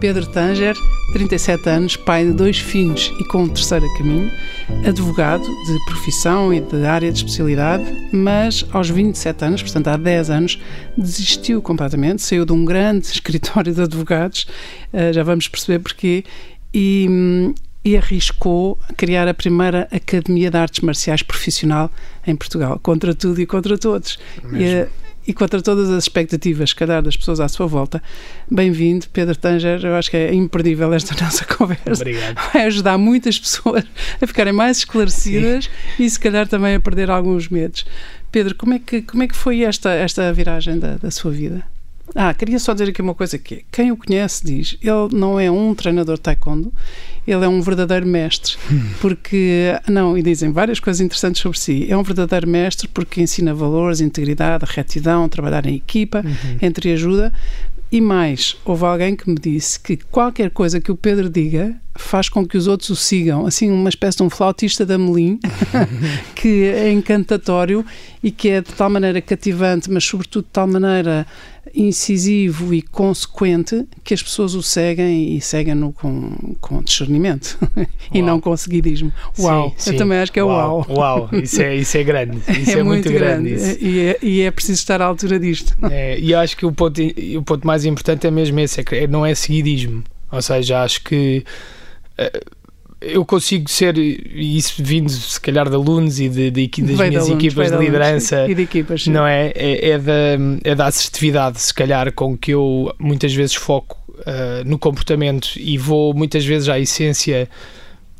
Pedro Tanger, 37 anos, pai de dois filhos e com um terceiro a caminho, advogado de profissão e de área de especialidade, mas aos 27 anos, portanto há 10 anos, desistiu completamente, saiu de um grande escritório de advogados, eh, já vamos perceber porquê, e, e arriscou criar a primeira Academia de Artes Marciais profissional em Portugal, contra tudo e contra todos. E, e contra todas as expectativas, calhar, das pessoas à sua volta. Bem-vindo, Pedro Tanger. Eu acho que é imperdível esta nossa conversa. Obrigado. Vai ajudar muitas pessoas a ficarem mais esclarecidas Sim. e, se calhar, também a perder alguns medos. Pedro, como é que, como é que foi esta, esta viragem da, da sua vida? Ah, queria só dizer aqui uma coisa que é, quem o conhece diz, ele não é um treinador de taekwondo, ele é um verdadeiro mestre, porque, não, e dizem várias coisas interessantes sobre si, é um verdadeiro mestre porque ensina valores, integridade, retidão, trabalhar em equipa, uhum. entre ajuda, e mais, houve alguém que me disse que qualquer coisa que o Pedro diga faz com que os outros o sigam, assim uma espécie de um flautista da Melim, que é encantatório e que é de tal maneira cativante, mas sobretudo de tal maneira incisivo e consequente que as pessoas o seguem e seguem-no com, com discernimento e não com seguidismo. Uau! Sim, sim. Eu também acho que é uau. Uau! uau. Isso, é, isso é grande. Isso é, é muito, muito, grande. grande. E, é, e é preciso estar à altura disto. É, e acho que o ponto, o ponto mais importante é mesmo esse: é que não é seguidismo. Ou seja, acho que. Uh, eu consigo ser, e isso vindo se calhar de alunos e de, de, das vai minhas de alunos, equipas de, de liderança, e de equipas, sim. não é? É, é, da, é da assertividade, se calhar, com que eu muitas vezes foco uh, no comportamento e vou muitas vezes à essência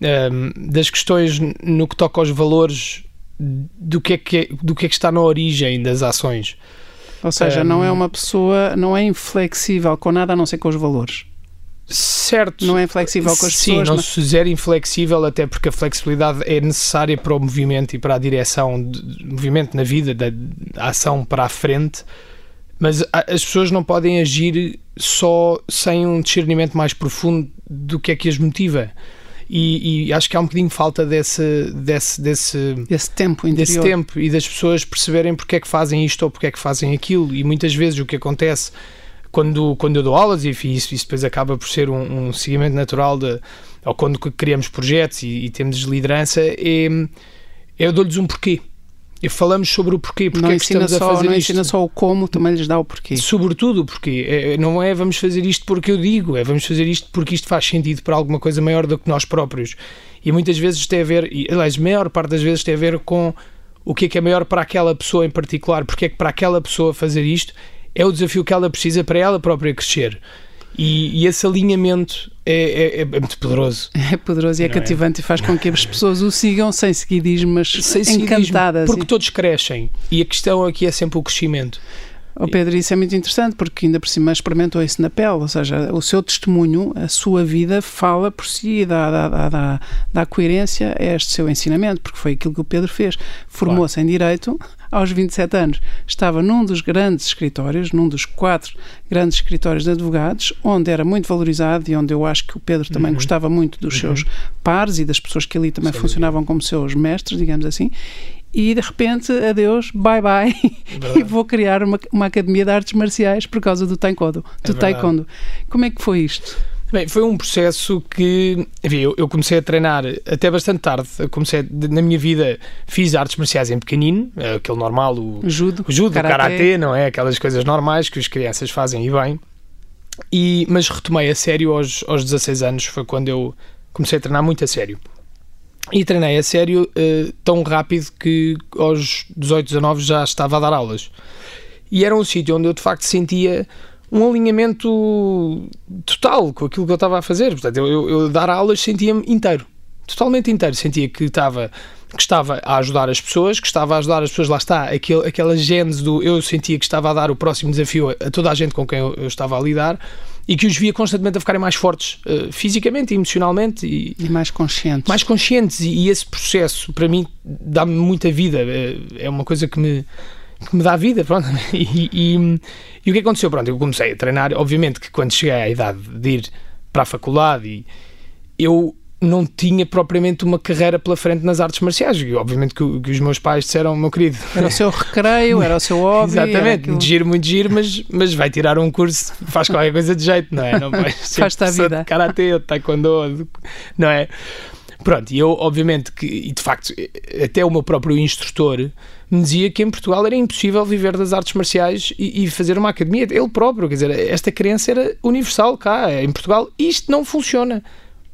um, das questões no que toca aos valores do que, é que é, do que é que está na origem das ações. Ou seja, um, não é uma pessoa, não é inflexível com nada a não ser com os valores. Certo. Não é flexível com as Sim, pessoas. Sim, não mas... se zero inflexível, até porque a flexibilidade é necessária para o movimento e para a direção de movimento na vida, da, da ação para a frente. Mas as pessoas não podem agir só sem um discernimento mais profundo do que é que as motiva. E, e, acho que há um bocadinho falta desse, desse, desse, desse tempo interior. desse tempo e das pessoas perceberem porque é que fazem isto ou porque é que fazem aquilo. E muitas vezes o que acontece quando, quando eu dou aulas, e isso, isso depois acaba por ser um, um seguimento natural de, ou quando criamos projetos e, e temos liderança, é, eu dou-lhes um porquê. E falamos sobre o porquê, porque não é que estamos só, a fazer não isto. ensina só o como, também lhes dá o porquê. Sobretudo o porquê. É, não é vamos fazer isto porque eu digo, é vamos fazer isto porque isto faz sentido para alguma coisa maior do que nós próprios. E muitas vezes tem a ver, e, aliás, a maior parte das vezes tem a ver com o que é que é maior para aquela pessoa em particular, porque é que para aquela pessoa fazer isto é o desafio que ela precisa para ela própria crescer. E, e esse alinhamento é, é, é, muito poderoso. É poderoso e é Não é? cativante é? e faz com que as pessoas o sigam sem seguidismo, mas sem encantadas. Porque e... todos crescem e a questão aqui é sempre o crescimento. Oh Pedro, isso é muito interessante porque ainda por cima experimentou isso na pele, ou seja, o seu testemunho, a sua vida fala por si e dá, dá, dá, dá, coerência a este seu ensinamento, porque foi aquilo que o Pedro fez. Formou-se claro. em Direito aos 27 anos. Estava num dos grandes escritórios, num dos quatro grandes escritórios de advogados, onde era muito valorizado e onde eu acho que o Pedro também uhum. gostava muito dos uhum. seus pares e das pessoas que ali também funcionavam como seus mestres, digamos assim e de repente, adeus, bye bye, é e vou criar uma, uma academia de artes marciais por causa do taekwondo. Do é taekwondo. Como é que foi isto? Bem, foi um processo que, enfim, eu, eu, comecei a treinar até bastante tarde. Eu comecei, na minha vida, fiz artes marciais em pequenino, é aquele normal, o judo, o judo karatê. não é? Aquelas coisas normais que as crianças fazem e bem. E, mas retomei a sério aos, aos 16 anos, foi quando eu comecei a treinar muito a sério. E treinei a sério uh, tão rápido que aos 18, 19 já estava a dar aulas. E era um sítio onde eu de facto sentia um alinhamento total com aquilo que eu estava a fazer. Portanto, eu, eu, eu dar aulas sentia-me inteiro, totalmente inteiro. Sentia que estava, que estava a ajudar as pessoas, que estava a ajudar as pessoas, lá está, aquele, aquela gênese do eu sentia que estava a dar o próximo desafio a, toda a gente com quem eu, eu estava a lidar e que os via constantemente a ficarem mais fortes uh, fisicamente e emocionalmente e, e, mais conscientes. Mais conscientes, e, e esse processo, para mim, dá-me muita vida. É, é uma coisa que me, que me dá vida, pronto. E, e, e, o que aconteceu? Pronto, eu comecei a treinar, obviamente que quando cheguei à idade de ir para a faculdade, e eu não tinha propriamente uma carreira pela frente nas artes marciais. E, obviamente que, que, os meus pais disseram, meu querido. Era o seu recreio, era o seu hobby. Exatamente, aquilo... giro, muito giro, mas, mas vai tirar um curso, faz qualquer coisa de jeito, não é? Não vai Faz-te a vida. De karatê, de taekwondo, não é? Pronto, e eu, obviamente, que, e de facto, até o meu próprio instrutor me dizia que em Portugal era impossível viver das artes marciais e, e fazer uma academia. Ele próprio, quer dizer, esta crença era universal cá, em Portugal. Isto não funciona.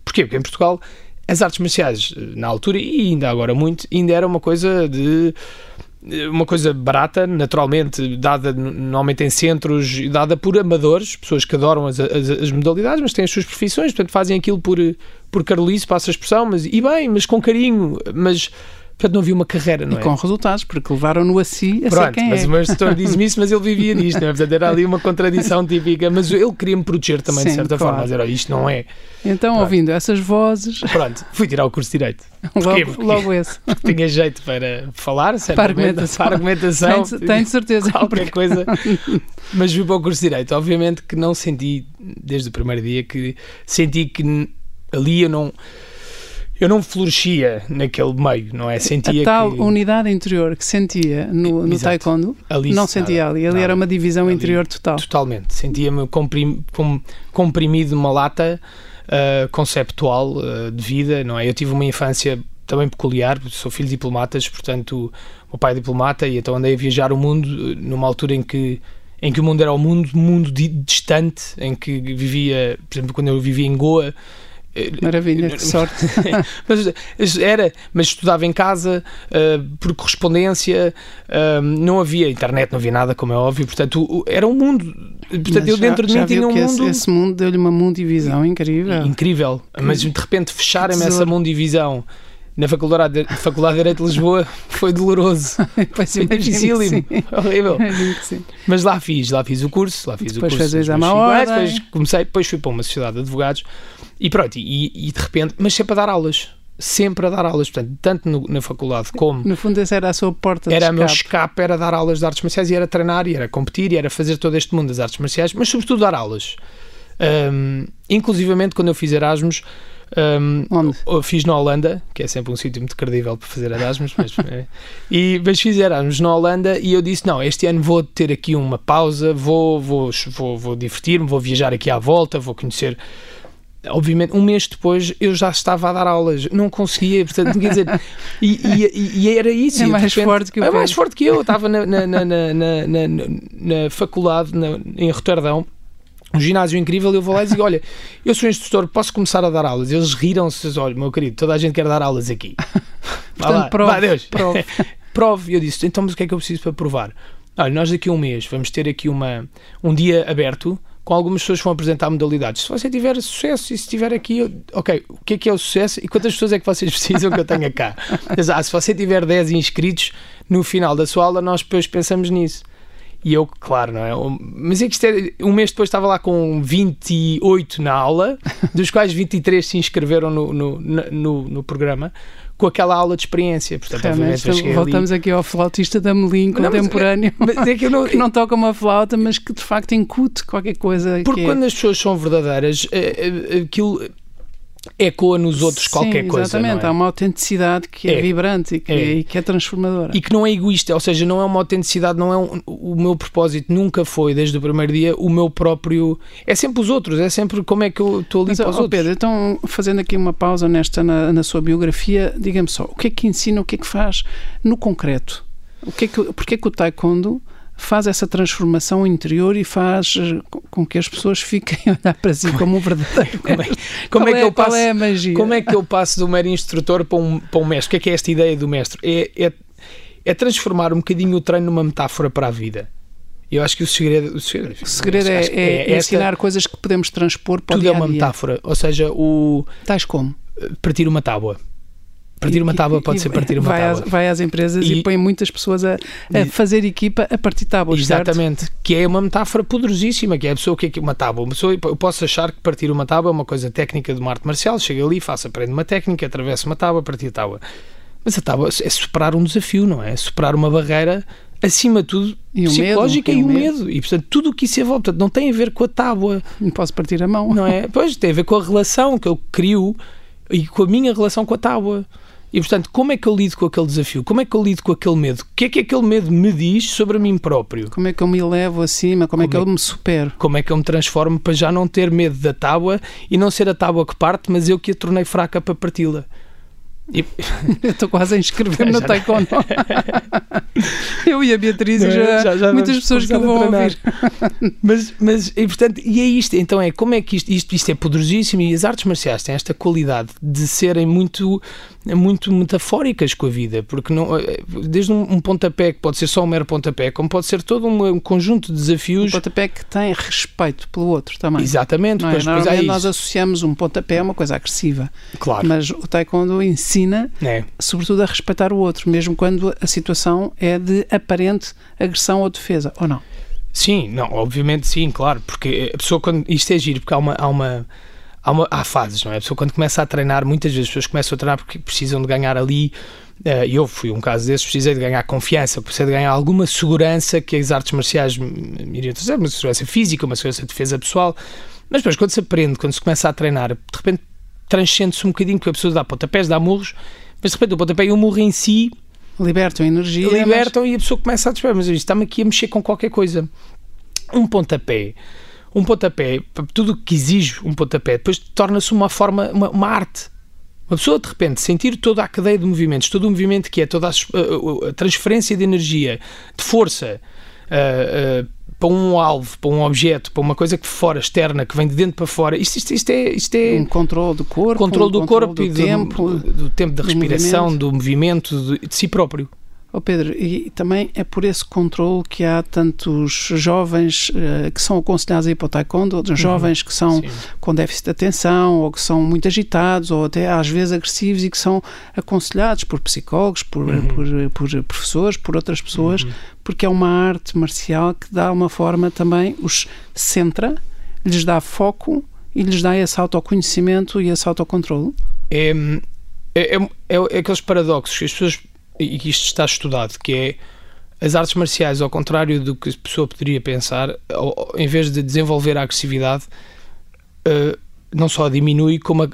Porquê? Porque em Portugal as artes marciais, na altura, e ainda agora muito, ainda era uma coisa de uma coisa barata, naturalmente, dada normalmente em centros, dada por amadores, pessoas que adoram as, as, as, modalidades, mas têm as suas profissões, portanto fazem aquilo por, por carolice, passa a expressão, mas, e bem, mas com carinho, mas Portanto, não havia uma carreira, não e é? com resultados, porque levaram-no a si a Pronto, quem mas é. o gestor diz-me isso, mas ele vivia nisto, não é? Portanto, era ali uma contradição típica, mas ele queria-me proteger também, Sim, de certa claro. forma, dizer, oh, isto não é. Então, Pronto. ouvindo essas vozes... Pronto, fui tirar o curso de Direito. Logo, porque, logo esse. Porque tinha jeito para falar, para argumentação. Para argumentação. Tenho, tenho certeza. Qualquer coisa. Mas fui para o curso de Direito. Obviamente que não senti, desde o primeiro dia, que senti que ali eu não eu não florescia naquele meio, não é? Sentia a tal que... unidade interior que sentia no, no taekwondo, ali, não sentia nada, ali. Ali nada, era uma divisão interior total. Totalmente. Sentia-me comprim, com, comprimido numa lata uh, conceptual uh, de vida, não é? Eu tive uma infância também peculiar, sou filho de diplomatas, portanto, o meu pai é diplomata e então andei a viajar o mundo uh, numa altura em que em que o mundo era o mundo, mundo distante, em que vivia, por exemplo, quando eu vivia em Goa, Maravilha, que sorte. mas era, mas estudava em casa, uh, por correspondência, uh, não havia internet, não havia nada, como é óbvio, portanto, era um mundo. Portanto, mas eu dentro já, de mim tinha um mundo. Esse, esse mundo deu-lhe uma mundivisão incrível. Incrível, mas de repente fecharem-me essa mundivisão na Faculdade de, Faculdade de Direito de Lisboa foi doloroso. foi dificílimo. Horrível. Mas lá fiz, lá fiz o curso, lá fiz depois o curso. Depois fez a hora. Depois comecei, depois fui para uma sociedade de advogados e pronto, e, e de repente, mas sempre a dar aulas sempre a dar aulas, portanto, tanto no, na faculdade como. No fundo, essa era a sua porta de Era o meu escape, era dar aulas de artes marciais e era treinar, e era competir, e era fazer todo este mundo das artes marciais, mas sobretudo dar aulas. Um, inclusivamente, quando eu fiz Erasmus, um, Onde? Fiz na Holanda, que é sempre um sítio muito credível para fazer Erasmus, mas, é, e, mas fiz Erasmus na Holanda e eu disse: Não, este ano vou ter aqui uma pausa, vou, vou, vou, vou divertir-me, vou viajar aqui à volta, vou conhecer obviamente, um mês depois eu já estava a dar aulas, não conseguia, portanto, quer dizer, e, e, e era isso. É mais repente, forte que o É mais forte que eu, eu estava na, na, na, na, na, na faculdade em Roterdão um ginásio incrível, eu vou lá e digo: Olha, eu sou instrutor, posso começar a dar aulas? Eles riram-se, olha, meu querido, toda a gente quer dar aulas aqui. Portanto, lá, prove, vá, Deus. Prove. prove. E eu disse: Então, mas o que é que eu preciso para provar? Olha, nós daqui a um mês vamos ter aqui uma, um dia aberto com algumas pessoas que vão apresentar modalidades. Se você tiver sucesso e se tiver aqui, ok, o que é que é o sucesso e quantas pessoas é que vocês precisam que eu tenha cá? Mas, ah, se você tiver 10 inscritos no final da sua aula, nós depois pensamos nisso. E eu, claro, não é? Mas é que isto é, um mês depois estava lá com 28 na aula, dos quais 23 se inscreveram no, no, no, no programa com aquela aula de experiência. Portanto, Realmente, voltamos ali... aqui ao flautista da Melim contemporâneo, mas, mas é que, não... que, não, toca uma flauta, mas que de facto incute qualquer coisa. Porque é quando é... as pessoas são verdadeiras, é, é, aquilo ecoa nos outros Sim, qualquer coisa. Exatamente, é? há uma autenticidade que é, é vibrante e que é. e que é. transformadora. E que não é egoísta, ou seja, não é uma autenticidade, não é um, o meu propósito, nunca foi, desde o primeiro dia, o meu próprio. É sempre os outros, é sempre como é que eu estou ali Mas, para os oh, outros. Pedro, então, fazendo aqui uma pausa nesta, na, na sua biografia, diga-me só, o que é que ensina, o que é que faz no concreto? O que é que, porque é que o taekwondo faz essa transformação interior e faz eh, com que as pessoas fiquem a olhar para si como um verdadeiro como é, como é que é, eu passo, é a magia? Como é que eu passo do mero instrutor para um, para um mestre? O que é que é esta ideia do mestre? É, é, é transformar um bocadinho o treino numa metáfora para a vida. Eu acho que o segredo, o segredo, o segredo é, é, é, ensinar esta, coisas que podemos transpor para tudo o dia é uma metáfora. Ou seja, o tais como partir uma tábua Partir uma tábua pode e ser partir uma vai tábua. Às, vai às empresas e, E- põe muitas pessoas a, a fazer equipa a partir tábuas, certo? Exatamente, que é uma metáfora poderosíssima, que é a pessoa que é uma tábua. Uma pessoa, eu posso achar que partir uma tábua é uma coisa técnica de uma arte marcial, chega ali, faço, aprende uma técnica, atravesso uma tábua, partir a tábua. Mas a tábua é superar um desafio, não é? É superar uma barreira, acima de tudo, E psicológica medo, e o o medo. E portanto, tudo o que isso envolve, portanto, não tem a ver com a tábua, Não posso partir a mão. não é? Pois tem a ver com a relação que eu crio e com a minha relação com a tábua. E portanto, como é que eu lido com aquele desafio? Como é que eu lido com aquele medo? O que é que aquele medo me diz sobre mim próprio? Como é que eu me levo acima? Como, é que Como é eu me supero? como é que eu me transformo para já não ter medo da tábua e não ser a tábua que parte, mas eu que a tornei fraca para parti-la. E- Eu estou quase a inscrever-me no taekwondo. eu e a Beatriz e Não já, Já- já muitas pessoas que vão ouvir. mas, mas e, portanto, e é isto, então é como é que isto, isto, isto é poderosíssimo e as artes marciais têm esta qualidade de serem muito, muito metafóricas com a vida, porque não, eh, desde um, um pontapé que pode ser só um mero pontapé, como pode ser todo um, um conjunto de Um desafios. pontapé que tem respeito pelo outro também. Exatamente, Não é? pois, pois é nós isso. associamos um pontapé a uma coisa agressiva, Claro, mas o taekwondo ensina, é. sobretudo, a respeitar o outro, mesmo quando a situação é de aparente agressão ou defesa, ou não? Sim, não, obviamente sim, claro, porque a pessoa quando. Isto é giro, porque há uma. Há uma Há, uma, há fases, não é? A pessoa quando começa a treinar, muitas vezes as pessoas começam a treinar porque precisam de ganhar ali. eh, eu fui um caso desses, precisei de ganhar confiança, precisei de ganhar alguma segurança que as artes marciais me iriam trazer, uma segurança física, uma segurança de defesa pessoal. Mas depois, quando se aprende, quando se começa a treinar, de repente transcende-se um bocadinho, porque a pessoa dá pontapés, dá murros, mas de repente o pontapé e o murro em si Libertam energia. libertam e a pessoa começa a despertar, mas isto está-me aqui a mexer com qualquer coisa. Um pontapé, um pontapé, tudo o que exige um pontapé, depois torna-se uma forma, uma, uma arte. Uma pessoa de repente sentir toda a cadeia de movimentos, todo o movimento que é, toda a, a- transferência de energia, de força, ah, ah, para um alvo, para um objeto, para uma coisa que fora, externa, que vem de dentro para fora, isto, isto, isto é, isto é Um controle do corpo, controle um do controle corpo do e do tempo. do, do tempo da respiração, movimento. do movimento, de si próprio. Oh Pedro, e também é por esse controle que há tantos jovens eh, que são aconselhados a ir para o taekwondo, outros jovens que são Uhum. Sim. com déficit de atenção ou que são muito agitados ou até às vezes agressivos e que são aconselhados por psicólogos, por, Uhum. por, por professores, por outras pessoas, porque é uma arte marcial que dá uma forma também, os centra, lhes dá foco e lhes dá esse autoconhecimento e esse autocontrole. é, é, é, é aqueles paradoxos que as pessoas, e que isto está estudado, que é as artes marciais, ao contrário do que a pessoa poderia pensar, em vez de desenvolver a agressividade, eh, não só diminui, como a,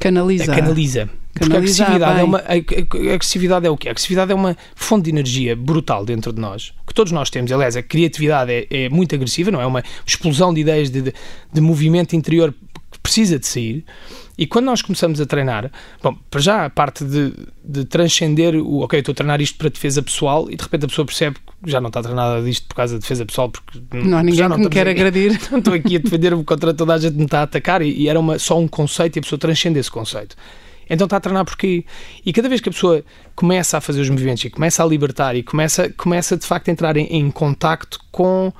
Canaliza. a canaliza. Porque a agressividade, é uma, a- a agressividade é o quê? A agressividade é uma fonte de energia brutal dentro de nós, que todos nós temos. Aliás, a criatividade é, é muito agressiva, não é? Uma explosão de ideias, de, de, de movimento interior que precisa de sair. E quando nós começamos a treinar, bom, para já a parte de, de transcender o, ok, estou a treinar isto para defesa pessoal e de repente a pessoa percebe que já não está a treinar nada disto por causa de defesa pessoal, porque Não há ninguém já que me quer aqui- agredir. não estou aqui a defender-me contra toda a gente que me está a atacar e, e era uma, só um conceito e a pessoa transcende esse conceito. Então está a treinar porquê? E cada vez que a pessoa começa a fazer os movimentos e começa a libertar e começa, começa de facto a entrar em, em contacto com,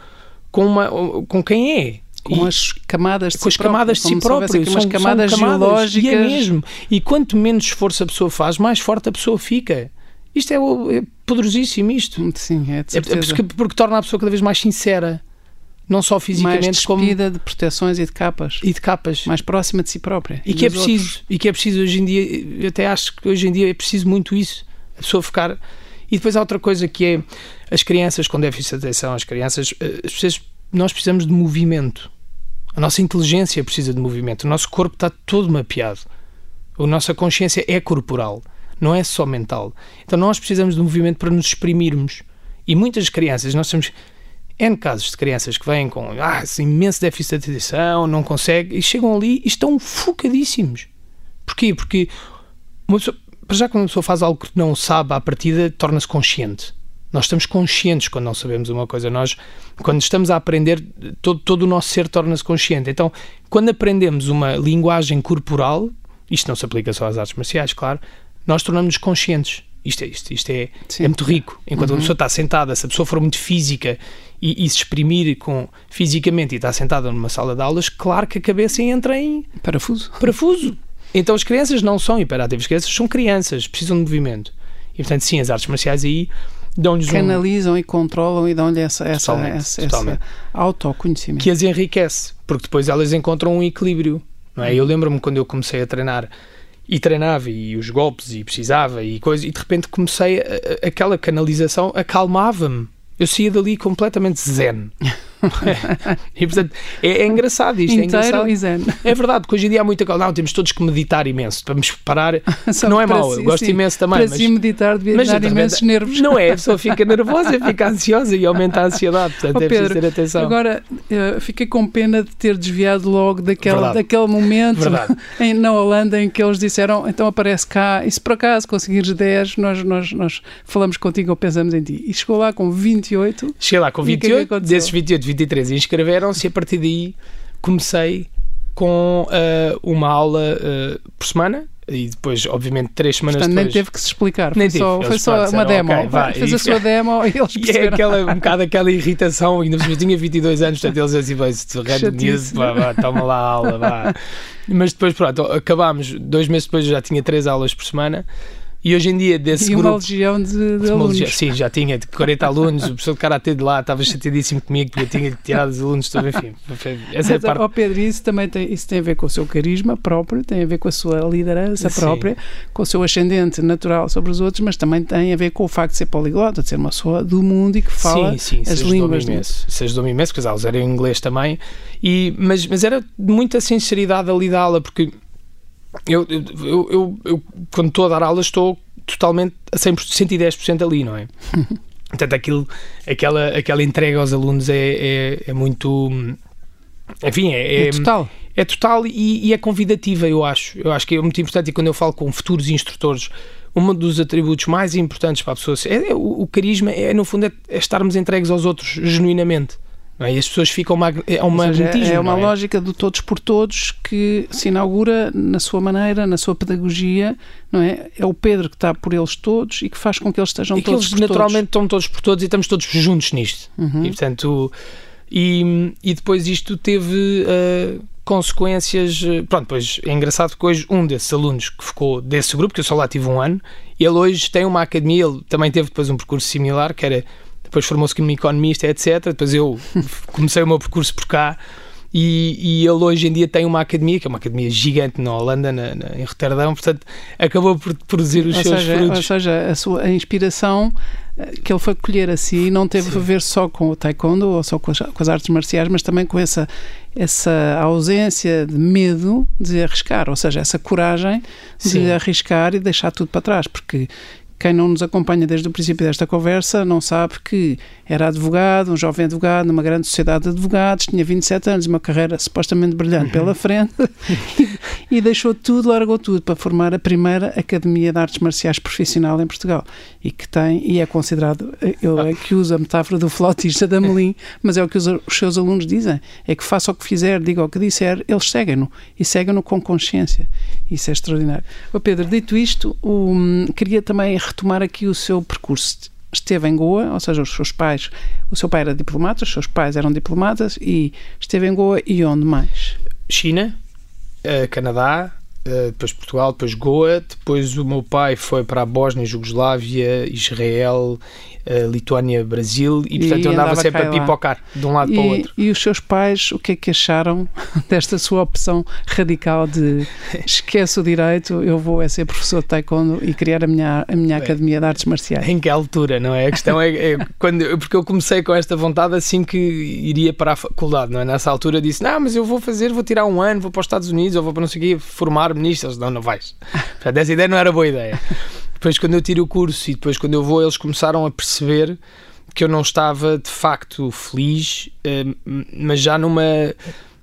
com, uma, com quem é. Com E- as camadas de com si as camadas de si próprio, como próprio. aqui umas São- são camadas, geológicas. E é mesmo. E quanto menos esforço a pessoa faz, mais forte a pessoa fica. Isto é, é poderosíssimo isto. Sim, é de É, é porque, porque torna a pessoa cada vez mais sincera. Não só mais fisicamente como despida de proteções e de capas. e de capas. mais próxima de si própria. E que é preciso, outros. e que é preciso hoje em dia, eu até acho que hoje em dia é preciso muito isso, a pessoa ficar. E depois há outra coisa que é as crianças com déficit de atenção, as crianças, eh, as pessoas, nós precisamos de movimento. A nossa inteligência precisa de movimento. O nosso corpo está todo mapeado. A nossa consciência é corporal, não é só mental. Então nós precisamos de movimento para nos exprimirmos. E muitas crianças, nós temos N casos de crianças que vêm com ah, imenso déficit de atenção, não conseguem, e chegam ali e estão focadíssimos. Porquê? Porque uma pessoa, já quando uma pessoa faz algo que não sabe à partida, torna-se consciente. Nós estamos conscientes quando não sabemos uma coisa. Nós, quando estamos a aprender, todo, todo o nosso ser torna-se consciente. Então, quando aprendemos uma linguagem corporal, isto não se aplica só às artes marciais, claro, nós tornamos-nos conscientes. Isto é, isto, isto é, Sim. é muito rico. Enquanto uma pessoa está sentada, se a pessoa for muito física e, e se exprimir com, fisicamente e está sentada numa sala de aulas, claro que a cabeça entra em Parafuso. parafuso. Então as crianças não são hiperativas, as crianças são crianças, precisam de movimento. E portanto, sim, as artes marciais aí dão-lhes um... Canalizam e controlam e dão-lhe essa, essa, Totalmente, essa, totalmente. esse autoconhecimento. que as enriquece, porque depois elas encontram um equilíbrio. Não é? Eu lembro-me quando eu comecei a treinar e treinava e os golpes e precisava e coisa e de repente comecei a- a- aquela canalização acalmava-me. Eu saía dali completamente zen. e portanto é, é engraçado isto, é Inteiro engraçado. e zen. É verdade, porque hoje em dia há muita calma. Não, temos todos que meditar imenso para nos preparar. Só não é mau, si, eu gosto sim. imenso também. Para mas, si meditar devia mas dar imensos nervos. Não é, a pessoa fica nervosa, fica ansiosa e aumenta a ansiedade. Portanto, Oh, é Pedro, ter atenção. Agora, eh, fiquei com pena de ter desviado logo daquele, Verdade. daquele momento Verdade. em, na Holanda em que eles disseram então aparece cá e se por acaso conseguires 10, nós, nós, nós falamos contigo ou pensamos em ti. E chegou lá com 28. Cheguei lá com E o que é que 28, aconteceu? desses 28, 23 inscreveram-se e a partir daí comecei com ah, uma aula ah, por semana e depois, obviamente, três semanas Portanto, nem depois. teve que se explicar. Nem foi tive. só, Eles, foi só uma demo. ok, vai. Fez E a sua demo e eles E é perceberam. aquela, um bocado aquela irritação, ainda eu tinha 22 anos, portanto eles assim, bem, se news, vá, vá, toma lá a aula, vá. Mas depois, pronto, acabámos, dois meses depois eu já tinha três aulas por semana e hoje em dia desse E uma grupo... legião de, de Uma legião- Sim, já tinha de 40 alunos, o professor de Karatê de lá estava chateadíssimo comigo porque eu tinha tirado os alunos todos, enfim. Essa é a parte. ó Pedro, isso também tem, isso tem a ver com o seu carisma próprio, tem a ver com a sua liderança Sim. própria, com o seu ascendente natural sobre os outros, mas também tem a ver com o facto de ser poliglota, de ser uma pessoa do mundo e que fala sim, sim, as línguas. imenso. Isso ajudou-me imenso, porque as aulas eram em inglês também, e, mas, mas era de muita sinceridade ali da aula, porque eu, eu, eu, eu- quando estou a dar aulas, estou totalmente a 100%, 110% ali, não é? Portanto, aquilo, aquela, aquela entrega aos alunos é, é, é muito. Enfim, é, É total. é total e, e é convidativa, eu acho. Eu acho que é muito importante e quando eu falo com futuros instrutores, um dos atributos mais importantes para a pessoa é, é o, o carisma, é no fundo é, é estarmos entregues aos outros genuinamente. Não é? E as pessoas ficam mag- é um magnetismo. é uma não lógica do todos por todos que se inaugura na sua maneira, na sua pedagogia, não é? É o Pedro que está por eles todos e que faz com que eles estejam E que todos eles por naturalmente estão todos por todos e estamos todos juntos nisto. todos. Uhum. E portanto, e, e depois isto teve uh, consequências. uh, Pronto, pois é engraçado porque hoje um desses alunos que ficou desse grupo, que eu só lá tive um ano, ele hoje tem uma academia, ele também teve depois um percurso similar, que era depois formou-se como economista, etc. Depois eu comecei o meu percurso por cá. E, e ele hoje em dia tem uma academia, que é uma academia gigante na Holanda, na, na- em Roterdão, portanto acabou por produzir os Ou seus seja, frutos. ou seja, a sua a inspiração eh, que ele foi colher a si não teve Sim. a ver só com o taekwondo ou só com as, com as artes marciais, mas também com essa, essa ausência de medo de arriscar, ou seja, essa coragem de Sim. arriscar e deixar tudo para trás, porque quem não nos acompanha desde o princípio desta conversa não sabe que era advogado, um jovem advogado numa grande sociedade de advogados, tinha 27 anos, uma carreira supostamente brilhante pela frente e, deixou tudo, largou tudo para formar a primeira Academia de Artes Marciais Profissional em Portugal e que tem, e é considerado, eu é que uso a metáfora do flautista da Melim, mas é o que os, os seus alunos dizem, é que faça o que fizer, diga o que disser, eles seguem-no e seguem-no com consciência. Isso é extraordinário. Ô Pedro, dito isto, o- queria também retomar aqui o seu percurso. Esteve em Goa, ou seja, os seus pais, o seu pai era diplomata, os seus pais eram diplomatas e esteve em Goa e onde mais? China, eh, Canadá, eh, depois Portugal, depois Goa, depois o meu pai foi para a Bósnia, Jugoslávia, Israel, eh, Lituânia, Brasil e portanto E eu andava andava sempre a e lá. pipocar de um lado para o E, outro. e os seus pais, o que é que acharam desta sua opção radical de esquece o direito, eu vou é ser professor de taekwondo e criar a minha, a minha Bem, academia de artes marciais? Em que altura, não é? A questão é, é quando porque eu comecei com esta vontade assim que iria para a faculdade, não é? Nessa altura disse: Não, mas eu vou fazer, vou tirar um ano, vou para os Estados Unidos ou vou para não sei o quê, formar-me nisto. Eles, não, não vais. Portanto, essa ideia não era boa ideia. Depois, quando eu tiro o curso e depois, quando eu vou, eles começaram a perceber que eu não estava de facto feliz, eh, mas já numa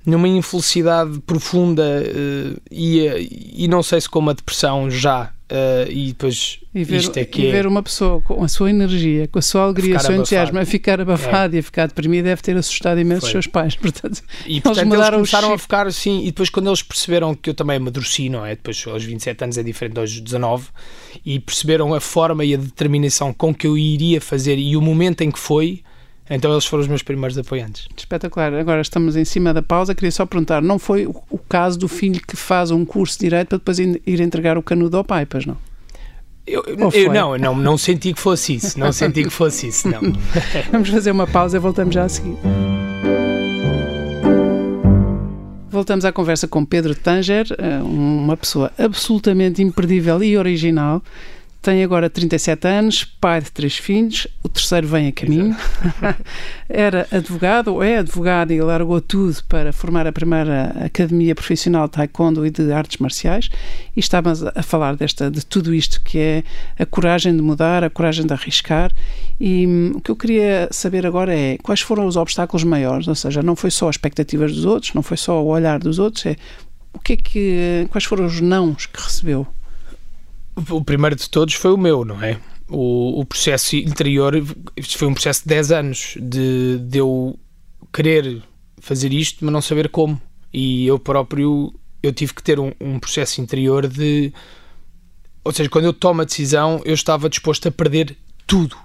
numa infelicidade profunda eh, e, eh, e não sei se com uma depressão já eh, e depois E ver, isto é que e é ver uma pessoa com a sua energia, com a sua alegria, o seu abafado. entusiasmo a ficar abafado e a ficar deprimido deve ter assustado imenso os seus pais. Portanto, E portanto eles, mudaram o começaram a ficar assim, e depois quando eles perceberam que eu também amadureci, não é? Depois aos 27 anos é diferente aos 19, e perceberam a forma e a determinação com que eu iria fazer e o momento em que foi, Então eles foram os meus primeiros apoiantes. Espetacular. Agora estamos em cima da pausa. Queria só perguntar: não foi o, caso do filho que faz um curso de direito para depois ir entregar o canudo ao pai, pois não? Eu, eu não, não, não senti que fosse isso. Não senti que fosse isso, não. Vamos fazer uma pausa e voltamos já a seguir. Voltamos à conversa com Pedro Tanger, eh, uma pessoa absolutamente imperdível e original tem agora 37 anos, pai de três filhos, o terceiro vem a caminho. Era advogado, ou é advogado, e largou tudo para formar a primeira academia profissional de taekwondo e de artes marciais. E estávamos a falar desta, de tudo isto que é a coragem de mudar, a coragem de arriscar. E hum, o que eu queria saber agora é quais foram os obstáculos maiores, ou seja, não foi só as expectativas dos outros, não foi só o olhar dos outros, é o que é que, quais foram os nãos que recebeu? O primeiro de todos foi o meu, não é? O, o processo interior, foi um processo de 10 anos de, de eu querer fazer isto, mas não saber como. E eu próprio, eu tive que ter um, um processo interior de. Ou seja, quando eu tomo a decisão, eu estava disposto a perder tudo.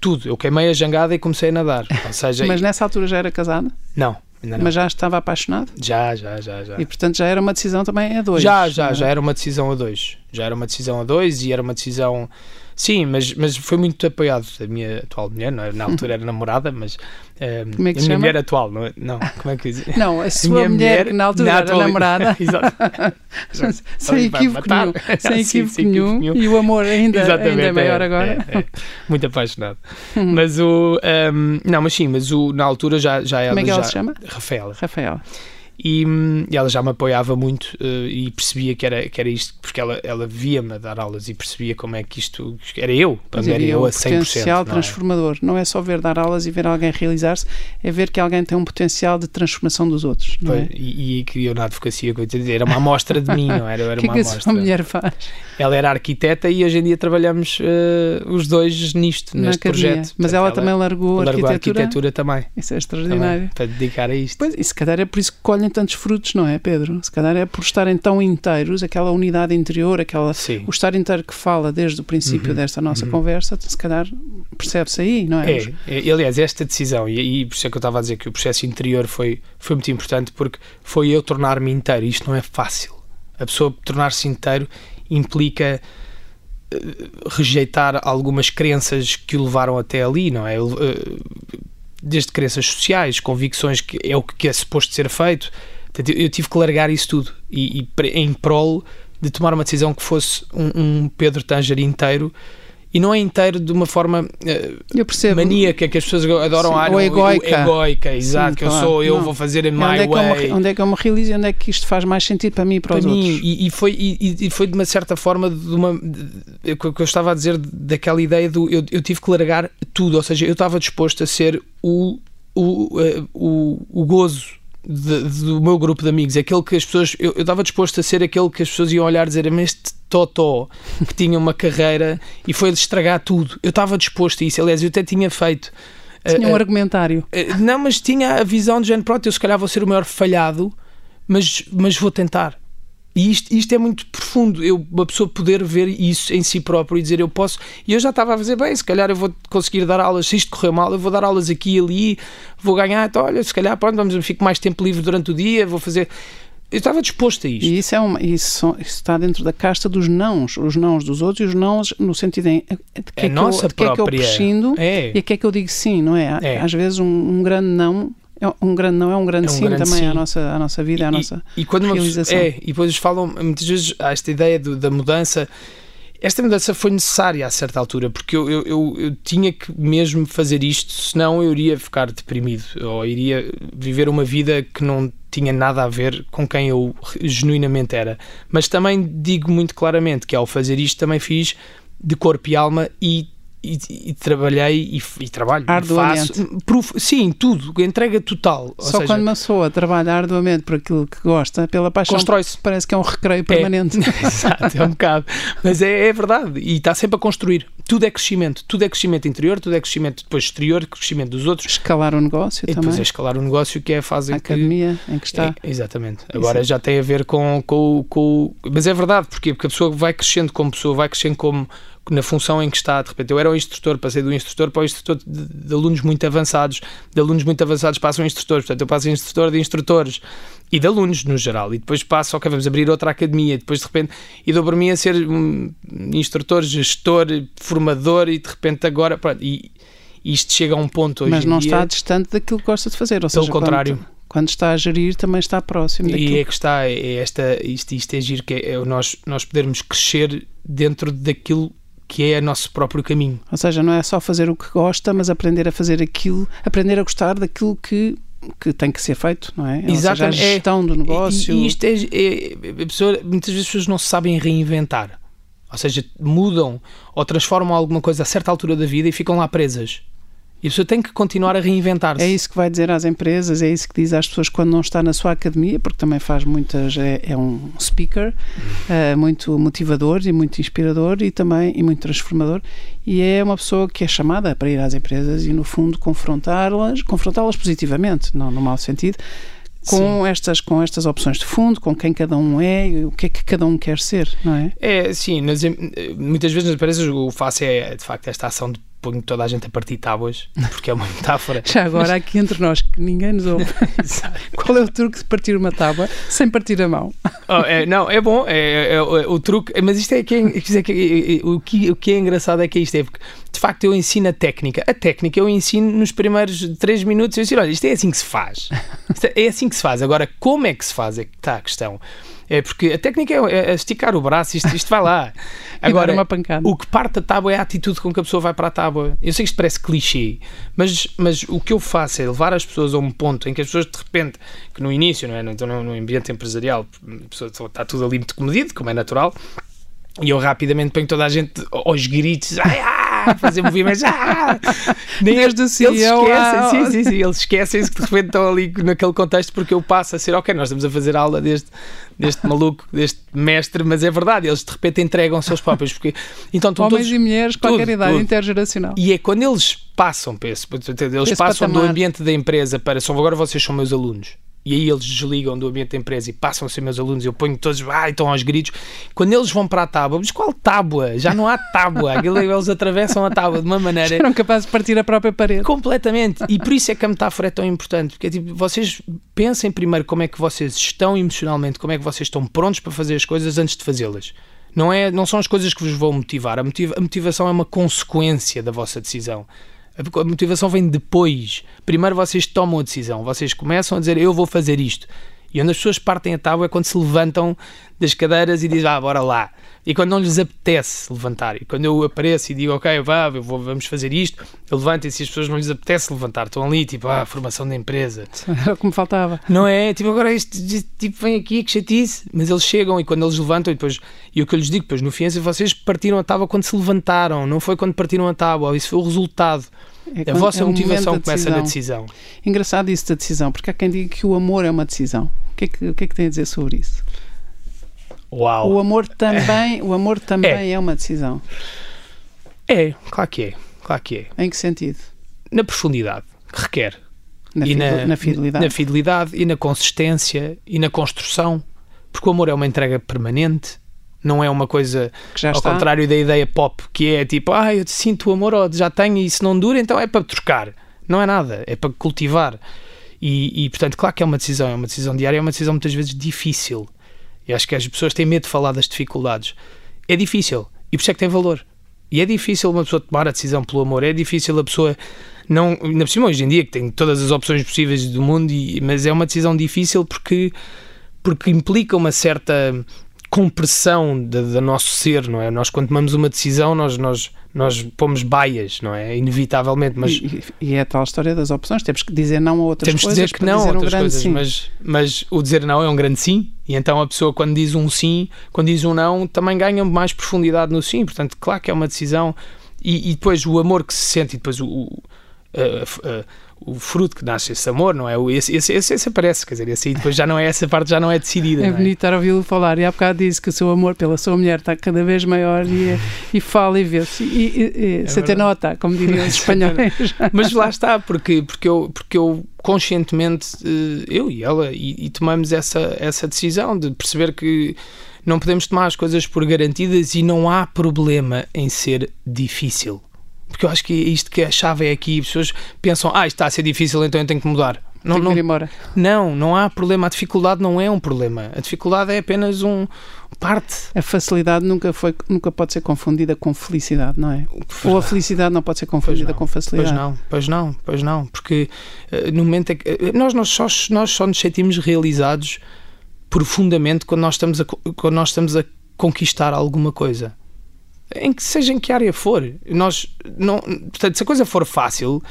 Tudo. Eu queimei a jangada e comecei a nadar. Ou seja, mas nessa altura já era casada? Não. Mas já estava apaixonado? Já, já, já, já. E portanto já era uma decisão também a dois? Já, já, já era uma decisão a dois. Já era uma decisão a dois e era uma decisão Sim, mas, mas foi muito apoiado. A minha atual mulher, é? na altura era namorada, mas um, como é que a minha chama? mulher atual, não, é? não, como é que diz? Não, a sua a mulher, mulher, que na altura na era atual... namorada. Exato. sem equívoco nenhum. Sem equívoco nenhum. nenhum. E o amor ainda, ainda é maior é, agora. É, é. Muito apaixonado. mas o. Um, não, mas sim, mas o, na altura já, já ela. Como é que ela já, se chama? Rafaela. Rafaela. E, e, ela já me apoiava muito uh, e percebia que era, que era isto, porque ela, ela via-me a dar aulas e percebia como é que isto era eu, para mim era eu a 100%. potencial não é? transformador. Não é só ver dar aulas e ver alguém realizar-se, é ver que alguém tem um potencial de transformação dos outros. Não é? e, e que eu na advocacia, era uma amostra de mim, não era? era que uma que amostra. a mulher faz? Ela era arquiteta e hoje em dia trabalhamos uh, os dois nisto, na neste academia. projeto. Mas ela, ela, também largou, largou a arquitetura? a arquitetura também. Isso é extraordinário. Também, para dedicar a isto. Pois, e se calhar é por isso que colhem tantos frutos, não é, Pedro? Se calhar é por estarem tão inteiros, aquela unidade interior, aquela, Sim. o estar inteiro que fala desde o princípio uhum, desta nossa uhum. conversa, se calhar percebe-se aí, não é? É, é, aliás, esta decisão, e, e por isso é que eu estava a dizer que o processo interior foi, foi muito importante, porque foi eu tornar-me inteiro. Isto não é fácil. A pessoa tornar-se inteiro implica rejeitar algumas crenças que o levaram até ali, não é? Desde crenças sociais, convicções que é o que é suposto ser feito. Eu tive que largar isso tudo e, e em prol de tomar uma decisão que fosse um, um Pedro Tanger inteiro e não é inteiro de uma forma uh, maníaca que as pessoas adoram Sim, ah, ou egoica. egoica, exato, Sim, que claro. eu sou, eu não. vou fazer em my onde é way. É onde é que eu me realizo e onde é que isto faz mais sentido para mim e para, para os mim, outros? E, e foi, e, e, foi de uma certa forma de uma de, que eu estava a dizer daquela ideia do eu, eu tive que largar tudo, ou seja, eu estava disposto a ser o, o, uh, o, o gozo de, do meu grupo de amigos, aquele que as pessoas. Eu, eu estava disposto a ser aquele que as pessoas iam olhar e dizer: Mas este Totó que tinha uma carreira e foi estragar tudo. Eu estava disposto a isso. Aliás, eu até tinha feito. Tinha um uh, argumentário. Uh, não, mas tinha a visão de género: pronto, eu se calhar vou ser o maior falhado, mas, mas vou tentar. E isto, isto é muito profundo, eu, uma pessoa poder ver isso em si próprio e dizer eu posso. E eu já estava a fazer bem, se calhar eu vou conseguir dar aulas, se isto correr mal, eu vou dar aulas aqui e ali, vou ganhar, então olha, se calhar pronto, vamos, fico mais tempo livre durante o dia, vou fazer. Eu estava disposto a isto. E isso, é uma, isso, isso está dentro da casta dos nãos, os nãos dos outros e os nãos no sentido em de que, é, que, eu, de que é que eu prescindo é. e a que é que eu digo sim, não é? é. Às vezes um, um grande não é um grande não é um grande é um sim grande também sim. À, nossa, à nossa vida, à nossa e quando realização. É, e depois falam, muitas vezes, há esta ideia do, da mudança. Esta mudança foi necessária a certa altura, porque eu, eu, eu, eu, tinha que mesmo fazer isto, senão eu iria ficar deprimido, ou iria viver uma vida que não tinha nada a ver com quem eu genuinamente era. Mas também digo muito claramente que ao fazer isto também fiz de corpo e alma e e, e, trabalhei e, e trabalho arduamente. faço. Prof, sim, tudo, entrega total. Só seja, quando uma pessoa trabalha arduamente por aquilo que gosta, pela paixão constrói-se. parece que é um recreio permanente. É, exato, é um bocado. Mas é, é, verdade e está sempre a construir. Tudo é crescimento, tudo é crescimento interior tudo é crescimento depois exterior, crescimento dos outros. Escalar o negócio e também. depois é escalar o negócio que é a fase a em academia que, em que está. É, exatamente, agora já tem a ver com, com, com mas é verdade, porque, porque a pessoa vai crescendo como pessoa, vai crescendo como na função em que está. De repente, eu era o instrutor, passei do instrutor para o instrutor de, de alunos muito avançados, de alunos muito avançados passam a instrutores, portanto, eu passo a instrutor de instrutores e de alunos no geral, e depois passo, ok, vamos abrir outra academia, e depois de repente, e dou para mim a ser um instrutor, gestor, formador, e de repente agora, pronto, e isto chega a um ponto hoje Mas não dia, está distante daquilo que gosta de fazer, ou Pelo seja, contrário. Quando, quando está a gerir também está próximo daquilo. E é que está, é esta, isto, isto é giro, que é, é nós, nós podermos crescer dentro daquilo que é o nosso próprio caminho. Ou seja, não é só fazer o que gosta, mas aprender a fazer aquilo, aprender a gostar daquilo que que tem que ser feito, não é? Exatamente. Seja, a gestão é, do negócio. E, isto é, é a pessoa, muitas vezes as pessoas não se sabem reinventar. Ou seja, mudam ou transformam alguma coisa a certa altura da vida e ficam lá presas. E a pessoa tem que continuar a reinventar-se. É isso que vai dizer às empresas, é isso que diz às pessoas quando não está na sua academia, porque também faz muitas. É, é um speaker uh, muito motivador e muito inspirador e também e muito transformador. E é uma pessoa que é chamada para ir às empresas e, no fundo, confrontá-las, confrontá-las positivamente, não no mau sentido, com estas, com estas opções de fundo, com quem cada um é o que é que cada um quer ser, não é? É, sim. Nas, muitas vezes nas empresas o faço é, de facto, esta ação de ponho toda a gente a partir tábuas, porque é uma metáfora. Já agora, mas... aqui entre nós, que ninguém nos ouve, qual é o truque de partir uma tábua sem partir a mão? Oh, é, não, é bom, é, é, é, o truque, mas isto é que, é, é que o, que, o que é engraçado é que isto é porque de facto eu ensino a técnica. A técnica eu ensino nos primeiros 3 minutos. Eu ensino, olha, isto é assim que se faz. é assim que se faz. Agora, como é que se faz é que está a questão. É porque a técnica é, é esticar o braço, isto, isto vai lá. Agora, uma pancada. o que parte da tábua é a atitude com que a pessoa vai para a tábua. Eu sei que isto parece clichê, mas, mas o que eu faço é levar as pessoas a um ponto em que as pessoas, de repente, que no início, não é? Então, no ambiente empresarial, a pessoa está tudo ali muito comedido, como é natural, e eu rapidamente ponho toda a gente aos gritos, ai, ai, fazer movimentos, ah! Nem Desde o CEO, eles esquecem, sim, sim, sim, eles esquecem-se que de repente estão ali naquele contexto porque eu passo a ser, ok, nós estamos a fazer aula deste, deste maluco, deste mestre, mas é verdade, eles de repente entregam-se aos próprios. Porque, então, Homens todos, e mulheres, qualquer idade, tudo. intergeracional. E é quando eles passam, eles esse passam patamar. do ambiente da empresa para, só agora vocês são meus alunos e aí eles desligam do ambiente da empresa e passam a ser meus alunos, eu ponho todos, ah, estão aos gritos. Quando eles vão para a tábua, mas qual tábua? Já não há tábua. eles atravessam a tábua de uma maneira. Eram capazes de partir a própria parede. Completamente. E por isso é que a metáfora é tão importante. Porque é tipo, vocês pensem primeiro como é que vocês estão emocionalmente, como é que vocês estão prontos para fazer as coisas antes de fazê-las. Não, é, não são as coisas que vos vão motivar. A, motiva, a motivação é uma consequência da vossa decisão. A motivação vem depois. Primeiro vocês tomam a decisão, vocês começam a dizer eu vou fazer isto. E onde as pessoas partem a tábua é quando se levantam das cadeiras e dizem, ah, bora lá. E quando não lhes apetece levantar. E quando eu apareço e digo, ok, vá, vou, vamos fazer isto, levanto e se as pessoas não lhes apetece levantar, estão ali, tipo, ah, formação da empresa. Era como faltava. Não é? Tipo, agora isto, tipo, vem aqui, que chatice. Mas eles chegam e quando eles levantam, e depois, e o que eu lhes digo, depois no fim, é vocês partiram a tábua quando se levantaram, não foi quando partiram a tábua, isso foi o resultado. É a vossa é motivação começa na decisão. Engraçado isso da decisão, porque há quem diga que o amor é uma decisão. O que é que, o que, é que tem a dizer sobre isso? Uau. O amor também, o amor também é. é uma decisão. É, claro que é. Claro que é. Em que sentido? Na profundidade que requer. Na, e na, na fidelidade. Na fidelidade e na consistência e na construção. Porque o amor é uma entrega permanente não é uma coisa ao está. contrário da ideia pop, que é tipo, ah, eu sinto o amor, oh, já tenho e se não dura, então é para trocar. Não é nada, é para cultivar. E, e, portanto, claro que é uma decisão, é uma decisão diária, é uma decisão muitas vezes difícil. E acho que as pessoas têm medo de falar das dificuldades. É difícil e por isso é que tem valor. E é difícil uma pessoa tomar a decisão pelo amor, é difícil a pessoa não, por cima hoje em dia que tem todas as opções possíveis do mundo, e, mas é uma decisão difícil porque porque implica uma certa compressão do nosso ser, não é? Nós quando tomamos uma decisão, nós, nós, nós pomos baias, não é? Inevitavelmente, mas... E, e, é a tal história das opções, temos que dizer não a outras temos coisas Temos que dizer que não a outras um coisas, mas, mas o dizer não é um grande sim, e então a pessoa quando diz um sim, quando diz um não, também ganha mais profundidade no sim, portanto, claro que é uma decisão, e, e depois o amor que se sente, e depois o... o o fruto que nasce esse amor, não é? Esse, esse, esse, esse, aparece, quer dizer, esse aí depois já não é essa parte, já não é decidida. É, é? bonito estar a ouvi-lo falar e há bocado disse que o seu amor pela sua mulher está cada vez maior e, e fala e vê-se. E, e, e é nota, como diriam os espanhóis. Mas lá está, porque, porque, eu, porque eu conscientemente, eh, eu e ela, e, e tomamos essa, essa decisão de perceber que não podemos tomar as coisas por garantidas e não há problema em ser difícil. Porque eu acho que é isto que a chave é aqui. As pessoas pensam, ah, isto está a ser difícil, então eu tenho que mudar. Não, não, embora. não, não há problema. A dificuldade não é um problema. A dificuldade é apenas um parte. A facilidade nunca, foi, nunca pode ser confundida com felicidade, não é? Pois Ou a felicidade não pode ser confundida com facilidade. Pois não, pois não, pois não. Porque uh, no momento é que. Uh, nós, nós, só, nós só nos sentimos realizados profundamente quando nós estamos a, quando nós estamos a conquistar alguma coisa. Em que seja em que área for. Nós não, portanto, se a coisa for fácil,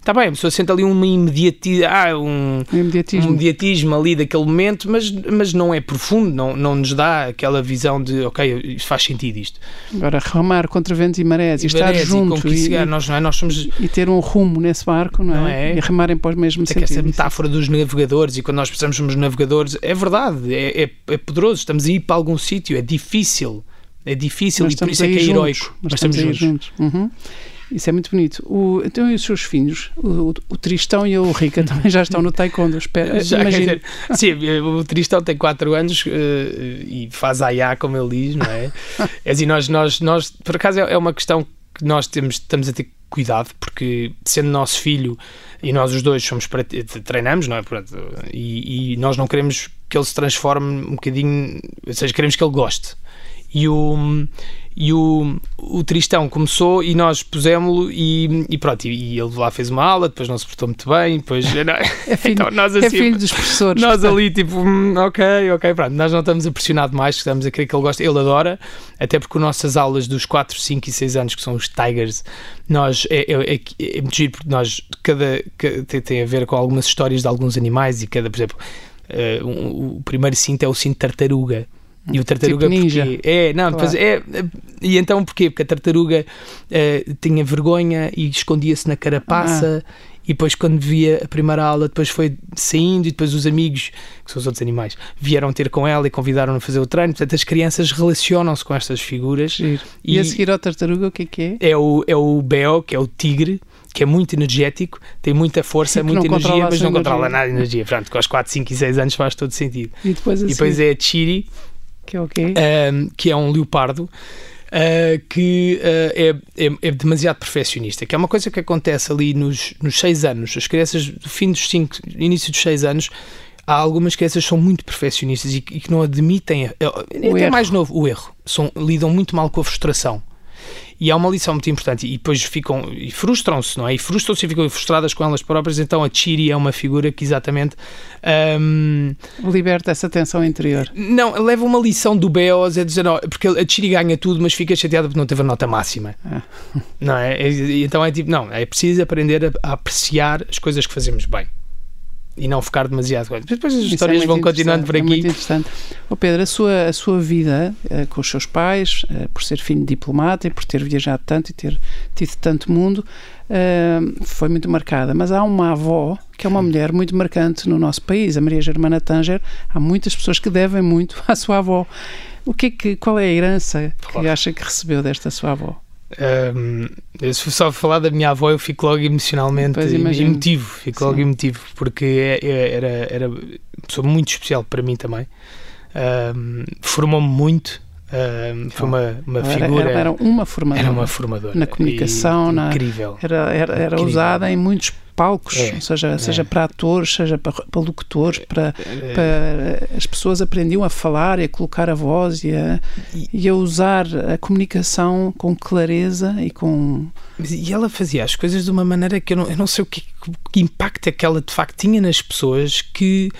Está bem, a pessoa sente ali uma imediati ah, um, imediatismo. um imediatismo ali daquele momento, mas, mas não é profundo, não, não nos dá aquela visão de, ok, faz sentido isto. Agora, remar contra ventos e marés e, e estar juntos e, e, nós, não é? nós somos... e ter um rumo nesse barco, não, é? não é? E remarem para os mesmos sentidos. essa metáfora dos navegadores e quando nós pensamos nos navegadores, é verdade, é, é, é poderoso, estamos a ir para algum sítio, é difícil. É difícil e por isso é que é heroico. Mas estamos, estamos juntos. Uhum. Isso é muito bonito. O, então, e os seus filhos, o, o, Tristão e a Rica, também já estão no taekwondo, espero. Já, dizer, sim, o Tristão tem 4 anos uh, e faz aiá, como ele diz, não é? é assim, nós, nós, nós, por acaso, é, é uma questão que nós temos, estamos a ter cuidado, porque sendo nosso filho e nós os dois somos treinamos, não é? E, e nós não queremos que ele se transforme um bocadinho, ou seja, queremos que ele goste. E o, e o, o Tristão começou e nós pusemos-lo e, e, pronto, e, e, ele lá fez uma aula, depois não se portou muito bem, depois é filho, então, nós, é assim, é filho dos professores. Nós ali tipo, hum, ok, ok, pronto, nós não estamos a pressionar demais, estamos a querer que ele goste, ele adora, até porque as nossas aulas dos 4, 5 e 6 anos, que são os Tigers, nós, é, é, é, é muito giro porque nós, cada, cada tem, tem a ver com algumas histórias de alguns animais e cada, por exemplo, uh, um, o primeiro cinto é o cinto tartaruga, e o tartaruga tipo ninja. Porque, é, não, claro. é, e então porquê? Porque a tartaruga uh, tinha vergonha e escondia-se na carapaça ah. e depois quando via a primeira aula depois foi saindo e depois os amigos, que são os outros animais, vieram ter com ela e convidaram-na a fazer o treino, portanto as crianças relacionam-se com estas figuras. E, e, a seguir ao tartaruga o que é que é? É o, é o Beo, que é o tigre, que é muito energético, tem muita força, muita energia, mas não controla nada de energia. Pronto, com os 4, 5 e 6 anos faz todo sentido. E depois, e depois é a Chiri, que é o quê? que é um leopardo. Uh, que uh, é, é, é, demasiado perfeccionista, que é uma coisa que acontece ali nos, nos seis anos. As crianças, do fim dos cinco, início dos seis anos, há algumas crianças que são muito perfeccionistas e, e que não admitem, uh, até mais novo, o erro. São, lidam muito mal com a frustração. E há uma lição muito importante, e depois ficam e frustram-se, não é? E frustram-se e ficam frustradas com elas próprias. Então a Chiri é uma figura que exatamente um, liberta essa tensão interior. Não, leva uma lição do Beos a dizer, não, porque a Chiri ganha tudo, mas fica chateada porque não teve a nota máxima. Ah. Não é? Então é tipo, não, é preciso aprender a, a apreciar as coisas que fazemos bem e não focar demasiado. Depois as é histórias é vão continuando por aqui. É muito interessante. Oh Pedro, a sua, a sua vida uh, com os seus pais, uh, por ser filho de diplomata e por ter viajado tanto e ter tido tanto mundo, uh, foi muito marcada. Mas há uma avó que é uma mulher muito marcante no nosso país, a Maria Germana Tanger. Há muitas pessoas que devem muito à sua avó. O que, é que qual é a herança que acha que recebeu desta sua avó? Um, se só falar da minha avó, eu fico logo emocionalmente emotivo, fico logo emotivo, porque é, é, era, era uma pessoa muito especial para mim também. Um, Formou-me muito. Um, foi uma, uma figura. Era, era, uma formadora. Era uma formadora. Na comunicação, e, na, incrível. Era, era, era usada em muitos palcos, é, seja, é. seja para atores, seja para, para locutores, para, é. para, as pessoas aprendiam a falar e a colocar a voz e a, e, e a usar a comunicação com clareza e com e ela fazia as coisas de uma maneira que eu não, eu não sei o que, que impacto é que ela de facto tinha nas pessoas que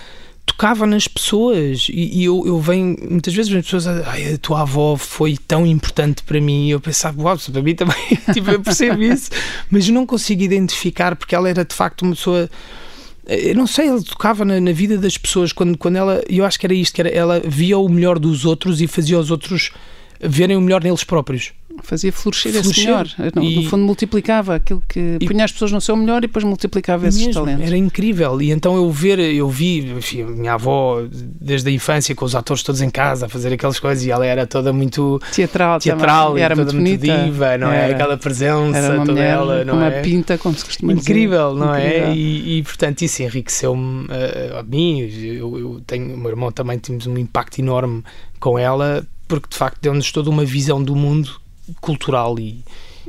tocava nas pessoas. E, e eu, eu venho muitas vezes as pessoas ai, a tua avó foi tão importante para mim. E eu pensava, uau, para mim também tipo, eu percebo isso, mas não consigo identificar porque ela era de facto uma pessoa eu não sei, ela tocava na, na vida das pessoas quando, quando ela, eu acho que era isto, que era, ela via o melhor dos outros e fazia os outros verem o melhor neles próprios. Fazia florescer, esse melhor. No, E- no fundo, multiplicava aquilo que E- punha as pessoas no seu melhor e depois multiplicava esses Mesmo, talentos. Era incrível. E então eu ver, eu vi enfim, a minha avó desde a infância com os atores todos em casa a fazer aquelas coisas e ela era toda muito Teatral, teatral e era toda muito bonita. diva, não é? Era. Aquela presença Era uma toda mulher ela, não uma é? pinta, como se costuma dizer. Incrível, não é? Incrível. E, e, portanto isso enriqueceu-me uh, a mim. Eu, eu tenho, o meu irmão também temos um impacto enorme com ela, porque de facto deu-nos toda uma visão do mundo cultural e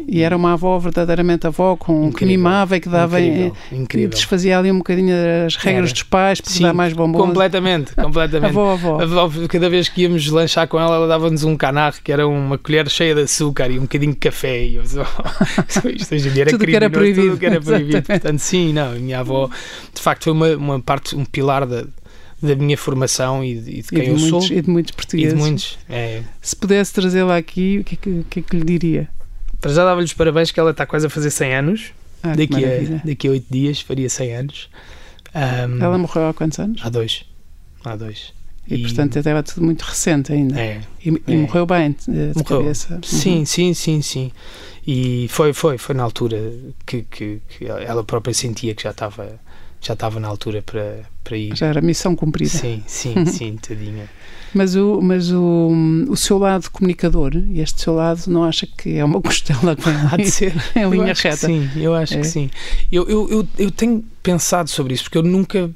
E era uma avó, verdadeiramente avó, com, que Incrível, mimava e que dava. incrível, que incrível. desfazia ali um bocadinho as regras Era. dos pais para Sim, dar mais bombons. Completamente, completamente. Avó, avó. Avó, Cada vez que íamos lanchar com ela, ela dava-nos um canarro que era uma colher cheia de açúcar e um bocadinho de café. E eu só, isto hoje em dia era Tudo que era proibido. Tudo que era proibido. Portanto, sim, não. A minha avó, de facto, foi uma, uma parte, um pilar da, da minha formação e de, e de E quem de, eu muitos, sou. e de muitos E portugueses. de muitos. É, Se pudesse trazê-la aqui, o que, é que, o que é que lhe diria? para já dava-lhe os parabéns que ela está quase a fazer 100 anos. Ah, daqui, a, daqui a 8 dias faria 100 anos. Ahm, Ela morreu há quantos anos? Há dois. Há dois. E, portanto até era tudo muito recente ainda. é, E, e é. morreu bem, de Morreu. cabeça. Sim, sim, sim, sim. E foi, foi, foi na altura que, que, que ela própria sentia que já estava já estava na altura para, para ir. Já era missão cumprida. Sim, sim, sim, tadinha. Mas, o, mas o, o seu lado comunicador, este seu lado, não acha que é uma costela que Há de ser. em linha reta? sim, eu acho É? que sim. Eu, eu, eu, eu tenho pensado sobre isso, porque eu nunca,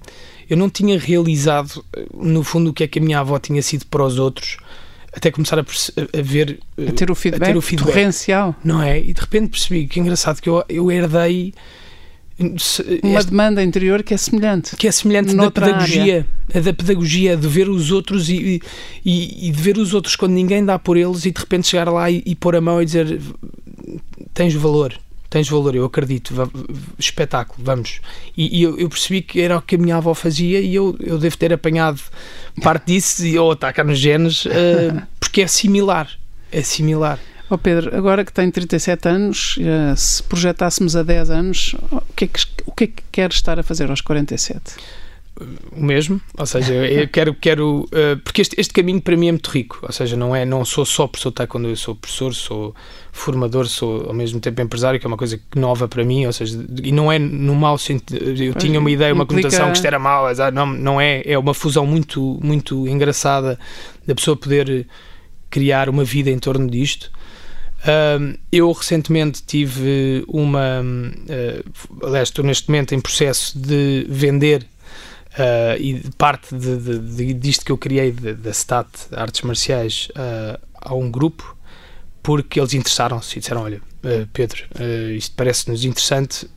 eu não tinha realizado, no fundo, o que é que a minha avó tinha sido para os outros, até começar a, a ver, A ter o feedback, o feedback. torrencial. não é? E de repente percebi que é engraçado que eu, eu herdei se- Uma este- demanda interior que é semelhante. que é semelhante da pedagogia, a da pedagogia, de ver os outros e, e, e de ver os outros quando ninguém dá por eles e de repente chegar lá e, e pôr a mão e dizer tens valor, tens valor, eu acredito, espetáculo, vamos. E, e eu, eu percebi que era o que a minha avó fazia e eu, eu devo ter apanhado parte disso e ou cá nos genes, eh, porque é similar, é similar. Ó Pedro, agora que tem 37 anos, eh, se projetássemos a 10 anos, o que, é que, o que é que quer estar a fazer aos 47? o mesmo, ou seja, eu quero, quero uh, porque este, este caminho para mim é muito rico, ou seja, não é, não sou só professor de taekwondo, eu sou professor, sou formador, sou ao mesmo tempo empresário, que é uma coisa nova para mim, ou seja, e não é no mau sentido, eu Pois, tinha uma ideia, uma implica- conotação que isto era mau, não, não é, é uma fusão muito, muito engraçada da pessoa poder criar uma vida em torno disto. Um, eu recentemente tive uma. Uh, aliás, estou neste momento em processo de vender uh, e parte de, de, de, disto que eu criei da STAT Artes Marciais uh, a um grupo porque eles interessaram-se e disseram: Olha, uh, Pedro, uh, isto parece-nos interessante.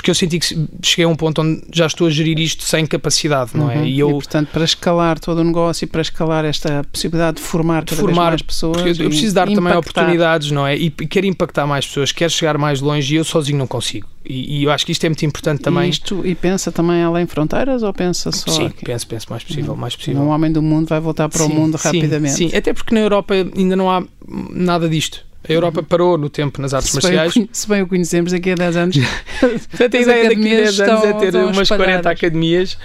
Porque eu senti que cheguei a um ponto onde já estou a gerir isto sem capacidade, não é? Uhum. E eu, portanto, para escalar todo o negócio e para escalar esta possibilidade de formar cada formar mais pessoas. Eu, eu e preciso dar também impactar. oportunidades, não é? E, e quero impactar mais pessoas, quero chegar mais longe e eu sozinho não consigo. E, e eu acho que isto é muito importante também. E, isto, e pensa também além fronteiras ou pensa só sim, aqui? penso, penso mais possível, mais possível. Um homem do mundo vai voltar para o Sim, mundo sim, rapidamente. Sim, até porque na Europa ainda não há nada disto. A Europa parou no tempo nas artes Se bem, marciais. conhe- se bem o conhecemos daqui a 10 anos, Portanto, a ideia daqui a 10 academias anos é ter umas 40 espalhadas. academias.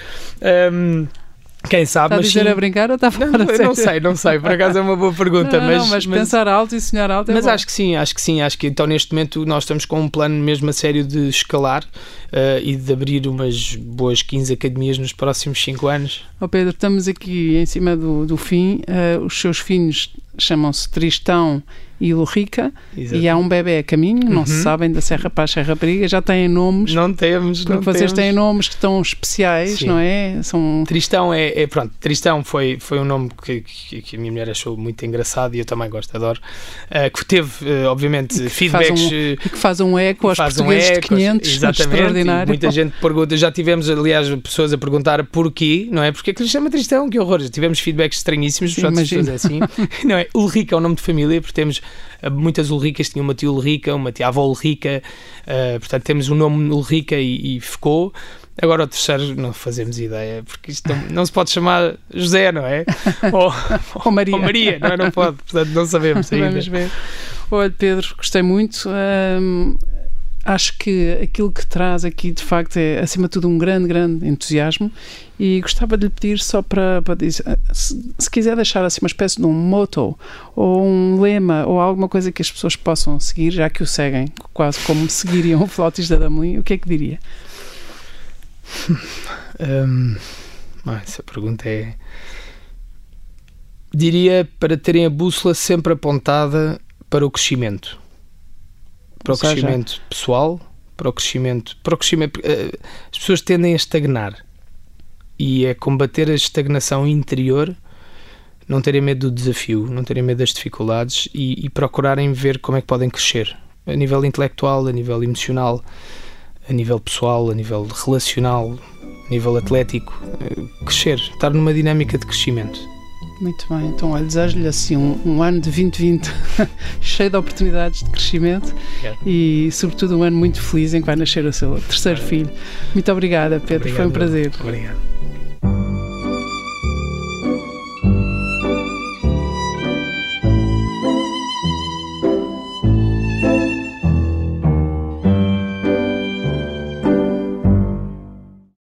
Hum, quem sabe, está a mas dizer sim. a brincar ou está a falar Não, sério? não sei, não sei. Por acaso é uma boa pergunta, Não, mas, não, mas, pensar alto e sonhar alto é Mas bom. acho que sim, acho que sim, acho que então neste momento nós estamos com um plano mesmo a sério de escalar eh, e de abrir umas boas 15 academias nos próximos 5 anos. Ó Pedro, estamos aqui em cima do, do fim. eh, os seus filhos chamam-se Tristão e Lurica e há um bebê a caminho, não se Uhum. sabem da Serra a Serra Periga, já têm nomes, Não temos, não vocês temos. têm nomes que estão especiais, Sim. não é? São Tristão é, é- pronto, Tristão foi, foi um nome que, que, que a minha mulher achou muito engraçado e eu também gosto, adoro. Eh, que teve, eh, obviamente, faz feedbacks. um- eh, que fazem um eco aos faz um portugueses eco, de 500, exatamente, extraordinário. Muita gente pergunta, já tivemos, aliás, pessoas a perguntar porquê, não é? Porque é que lhe chama Tristão? Que horror! Já tivemos feedbacks estranhíssimos, Sim, pessoas é assim. não é? Ulrica é o nome de família, porque temos muitas Ulricas, tinha uma tia Ulrica, uma tia avó Ulrica, eh, portanto, temos o nome Ulrica e, e ficou. Agora o terceiro não fazemos ideia, porque isto não, não se pode chamar José, não é? Ou, Ou Maria. ou Maria, não é? Não pode, portanto, não sabemos ainda. Vamos ver. Olha, Pedro, gostei muito. Acho que aquilo que traz aqui, de facto, é, acima de tudo, um grande, grande entusiasmo. E gostava de lhe pedir só para, para dizer, se, se, quiser deixar assim uma espécie de um motto ou um lema ou alguma coisa que as pessoas possam seguir, já que o seguem, quase como seguiriam o flautista da Amelie, o que é que diria? um, essa pergunta é. Diria para terem a bússola sempre apontada para o crescimento para o seja... crescimento pessoal, para o crescimento, para o crescimento. Eh, as pessoas tendem a estagnar e é combater a estagnação interior, não terem medo do desafio, não terem medo das dificuldades e, e procurarem ver como é que podem crescer a nível intelectual, a nível emocional, a nível pessoal, a nível relacional, a nível atlético, eh, crescer, estar numa dinâmica de crescimento. Muito bem, então olha, desejo-lhe assim um, um, ano de 2020 cheio de oportunidades de crescimento yeah. e sobretudo um ano muito feliz em que vai nascer o seu terceiro filho. Muito obrigada, Pedro, Obrigado, foi um prazer. Obrigado.